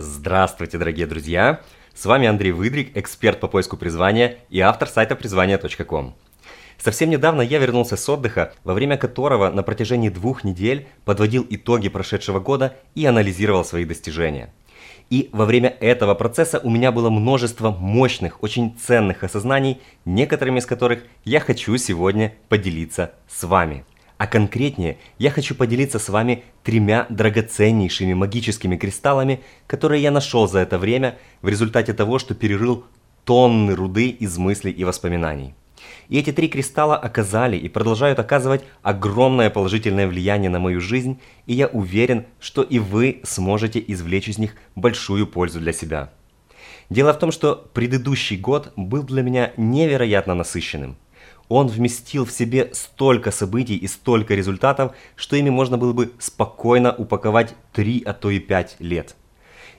Здравствуйте, дорогие друзья! С вами Андрей Выдрик, эксперт по поиску призвания и автор сайта призвания.ком. Совсем недавно я вернулся с отдыха, во время которого на протяжении двух недель подводил итоги прошедшего года и анализировал свои достижения. И во время этого процесса у меня было множество мощных, очень ценных осознаний, некоторыми из которых я хочу сегодня поделиться с вами. А конкретнее, я хочу поделиться с вами тремя драгоценнейшими магическими кристаллами, которые я нашел за это время в результате того, что перерыл тонны руды из мыслей и воспоминаний. И эти три кристалла оказали и продолжают оказывать огромное положительное влияние на мою жизнь, и я уверен, что и вы сможете извлечь из них большую пользу для себя. Дело в том, что предыдущий год был для меня невероятно насыщенным – он вместил в себе столько событий и столько результатов, что ими можно было бы спокойно упаковать 3, а то и 5 лет.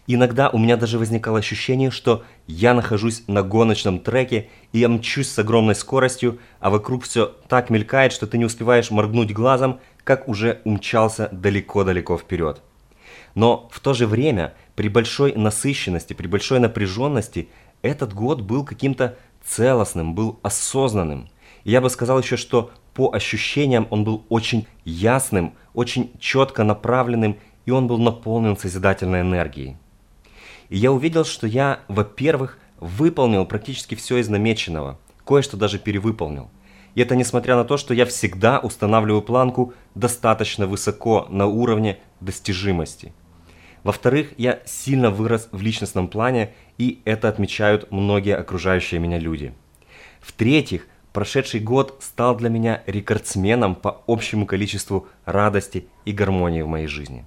Иногда у меня даже возникало ощущение, что я нахожусь на гоночном треке, и я мчусь с огромной скоростью, а вокруг все так мелькает, что ты не успеваешь моргнуть глазом, как уже умчался далеко-далеко вперед. Но в то же время, при большой насыщенности, при большой напряженности, этот год был каким-то целостным, был осознанным – я бы сказал еще, что по ощущениям он был очень ясным, очень четко направленным, и он был наполнен созидательной энергией. И я увидел, что я, во-первых, выполнил практически все из намеченного, кое-что даже перевыполнил. И это несмотря на то, что я всегда устанавливаю планку достаточно высоко на уровне достижимости. Во-вторых, я сильно вырос в личностном плане, и это отмечают многие окружающие меня люди. В-третьих, Прошедший год стал для меня рекордсменом по общему количеству радости и гармонии в моей жизни.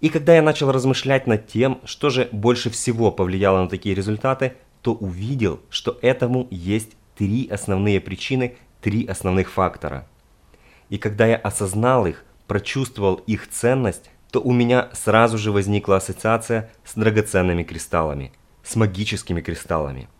И когда я начал размышлять над тем, что же больше всего повлияло на такие результаты, то увидел, что этому есть три основные причины, три основных фактора. И когда я осознал их, прочувствовал их ценность, то у меня сразу же возникла ассоциация с драгоценными кристаллами, с магическими кристаллами –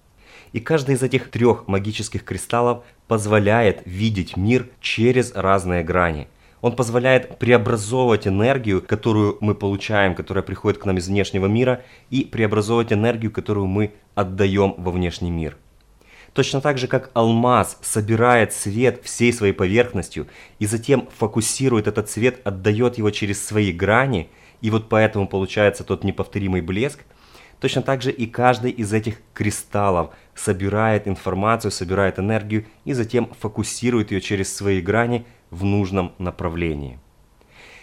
и каждый из этих трех магических кристаллов позволяет видеть мир через разные грани. Он позволяет преобразовывать энергию, которую мы получаем, которая приходит к нам из внешнего мира, и преобразовывать энергию, которую мы отдаем во внешний мир. Точно так же, как алмаз собирает свет всей своей поверхностью и затем фокусирует этот свет, отдает его через свои грани, и вот поэтому получается тот неповторимый блеск – Точно так же и каждый из этих кристаллов собирает информацию, собирает энергию и затем фокусирует ее через свои грани в нужном направлении.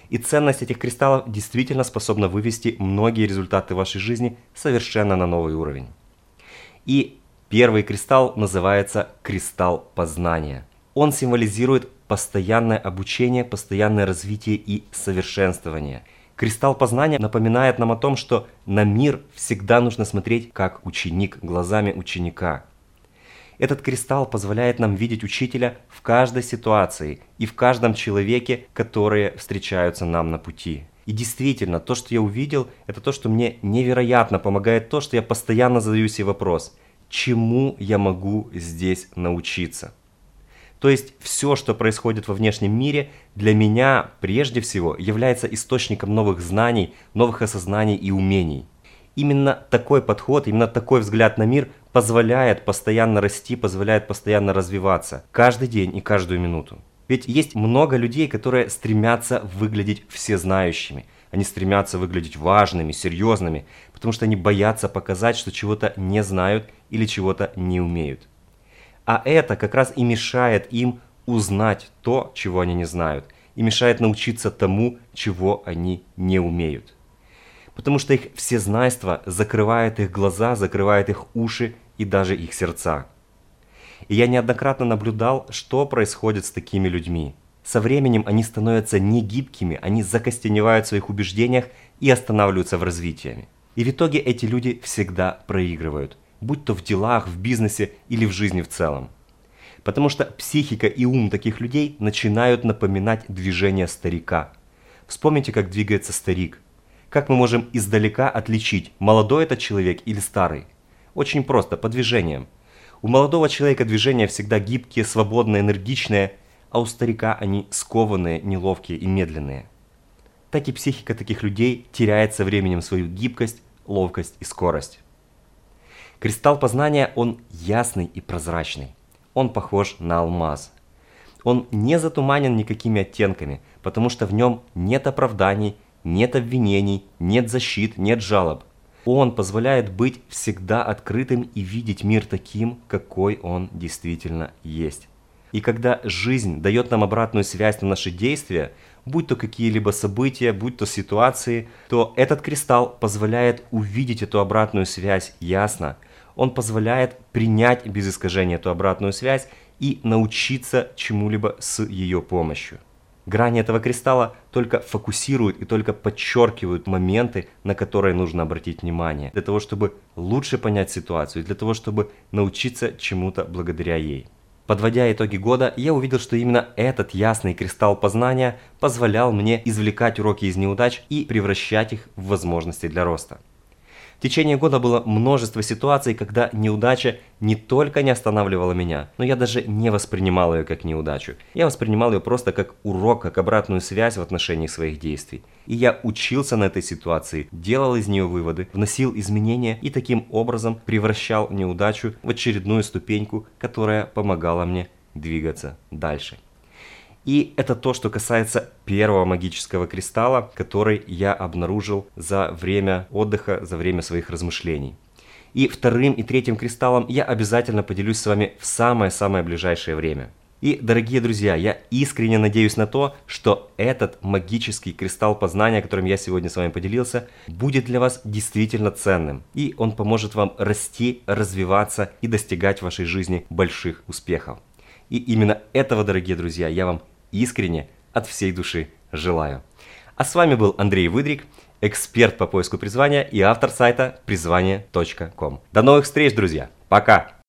И ценность этих кристаллов действительно способна вывести многие результаты вашей жизни совершенно на новый уровень. И первый кристалл называется кристалл познания. Он символизирует постоянное обучение, постоянное развитие и совершенствование – Кристалл познания напоминает нам о том, что на мир всегда нужно смотреть как ученик, глазами ученика. Этот кристалл позволяет нам видеть учителя в каждой ситуации и в каждом человеке, которые встречаются нам на пути. И действительно, то, что я увидел, это то, что мне невероятно помогает то, что я постоянно задаю себе вопрос, чему я могу здесь научиться. То есть все, что происходит во внешнем мире, для меня прежде всего является источником новых знаний, новых осознаний и умений. Именно такой подход, именно такой взгляд на мир позволяет постоянно расти, позволяет постоянно развиваться каждый день и каждую минуту. Ведь есть много людей, которые стремятся выглядеть всезнающими. Они стремятся выглядеть важными, серьезными, потому что они боятся показать, что чего-то не знают или чего-то не умеют. А это как раз и мешает им узнать то, чего они не знают, и мешает научиться тому, чего они не умеют. Потому что их всезнайство закрывает их глаза, закрывает их уши и даже их сердца. И я неоднократно наблюдал, что происходит с такими людьми. Со временем они становятся негибкими, они закостеневают в своих убеждениях и останавливаются в развитии. И в итоге эти люди всегда проигрывают будь то в делах, в бизнесе или в жизни в целом. Потому что психика и ум таких людей начинают напоминать движение старика. Вспомните, как двигается старик. Как мы можем издалека отличить, молодой это человек или старый? Очень просто, по движениям. У молодого человека движения всегда гибкие, свободные, энергичные, а у старика они скованные, неловкие и медленные. Так и психика таких людей теряет со временем свою гибкость, ловкость и скорость. Кристалл познания, он ясный и прозрачный. Он похож на алмаз. Он не затуманен никакими оттенками, потому что в нем нет оправданий, нет обвинений, нет защит, нет жалоб. Он позволяет быть всегда открытым и видеть мир таким, какой он действительно есть. И когда жизнь дает нам обратную связь на наши действия, будь то какие-либо события, будь то ситуации, то этот кристалл позволяет увидеть эту обратную связь ясно. Он позволяет принять без искажения эту обратную связь и научиться чему-либо с ее помощью. Грани этого кристалла только фокусируют и только подчеркивают моменты, на которые нужно обратить внимание, для того, чтобы лучше понять ситуацию, для того, чтобы научиться чему-то благодаря ей. Подводя итоги года, я увидел, что именно этот ясный кристалл познания позволял мне извлекать уроки из неудач и превращать их в возможности для роста. В течение года было множество ситуаций, когда неудача не только не останавливала меня, но я даже не воспринимал ее как неудачу. Я воспринимал ее просто как урок, как обратную связь в отношении своих действий. И я учился на этой ситуации, делал из нее выводы, вносил изменения и таким образом превращал неудачу в очередную ступеньку, которая помогала мне двигаться дальше. И это то, что касается первого магического кристалла, который я обнаружил за время отдыха, за время своих размышлений. И вторым и третьим кристаллом я обязательно поделюсь с вами в самое-самое ближайшее время. И, дорогие друзья, я искренне надеюсь на то, что этот магический кристалл познания, которым я сегодня с вами поделился, будет для вас действительно ценным. И он поможет вам расти, развиваться и достигать в вашей жизни больших успехов. И именно этого, дорогие друзья, я вам искренне от всей души желаю. А с вами был Андрей Выдрик, эксперт по поиску призвания и автор сайта призвание.ком. До новых встреч, друзья. Пока!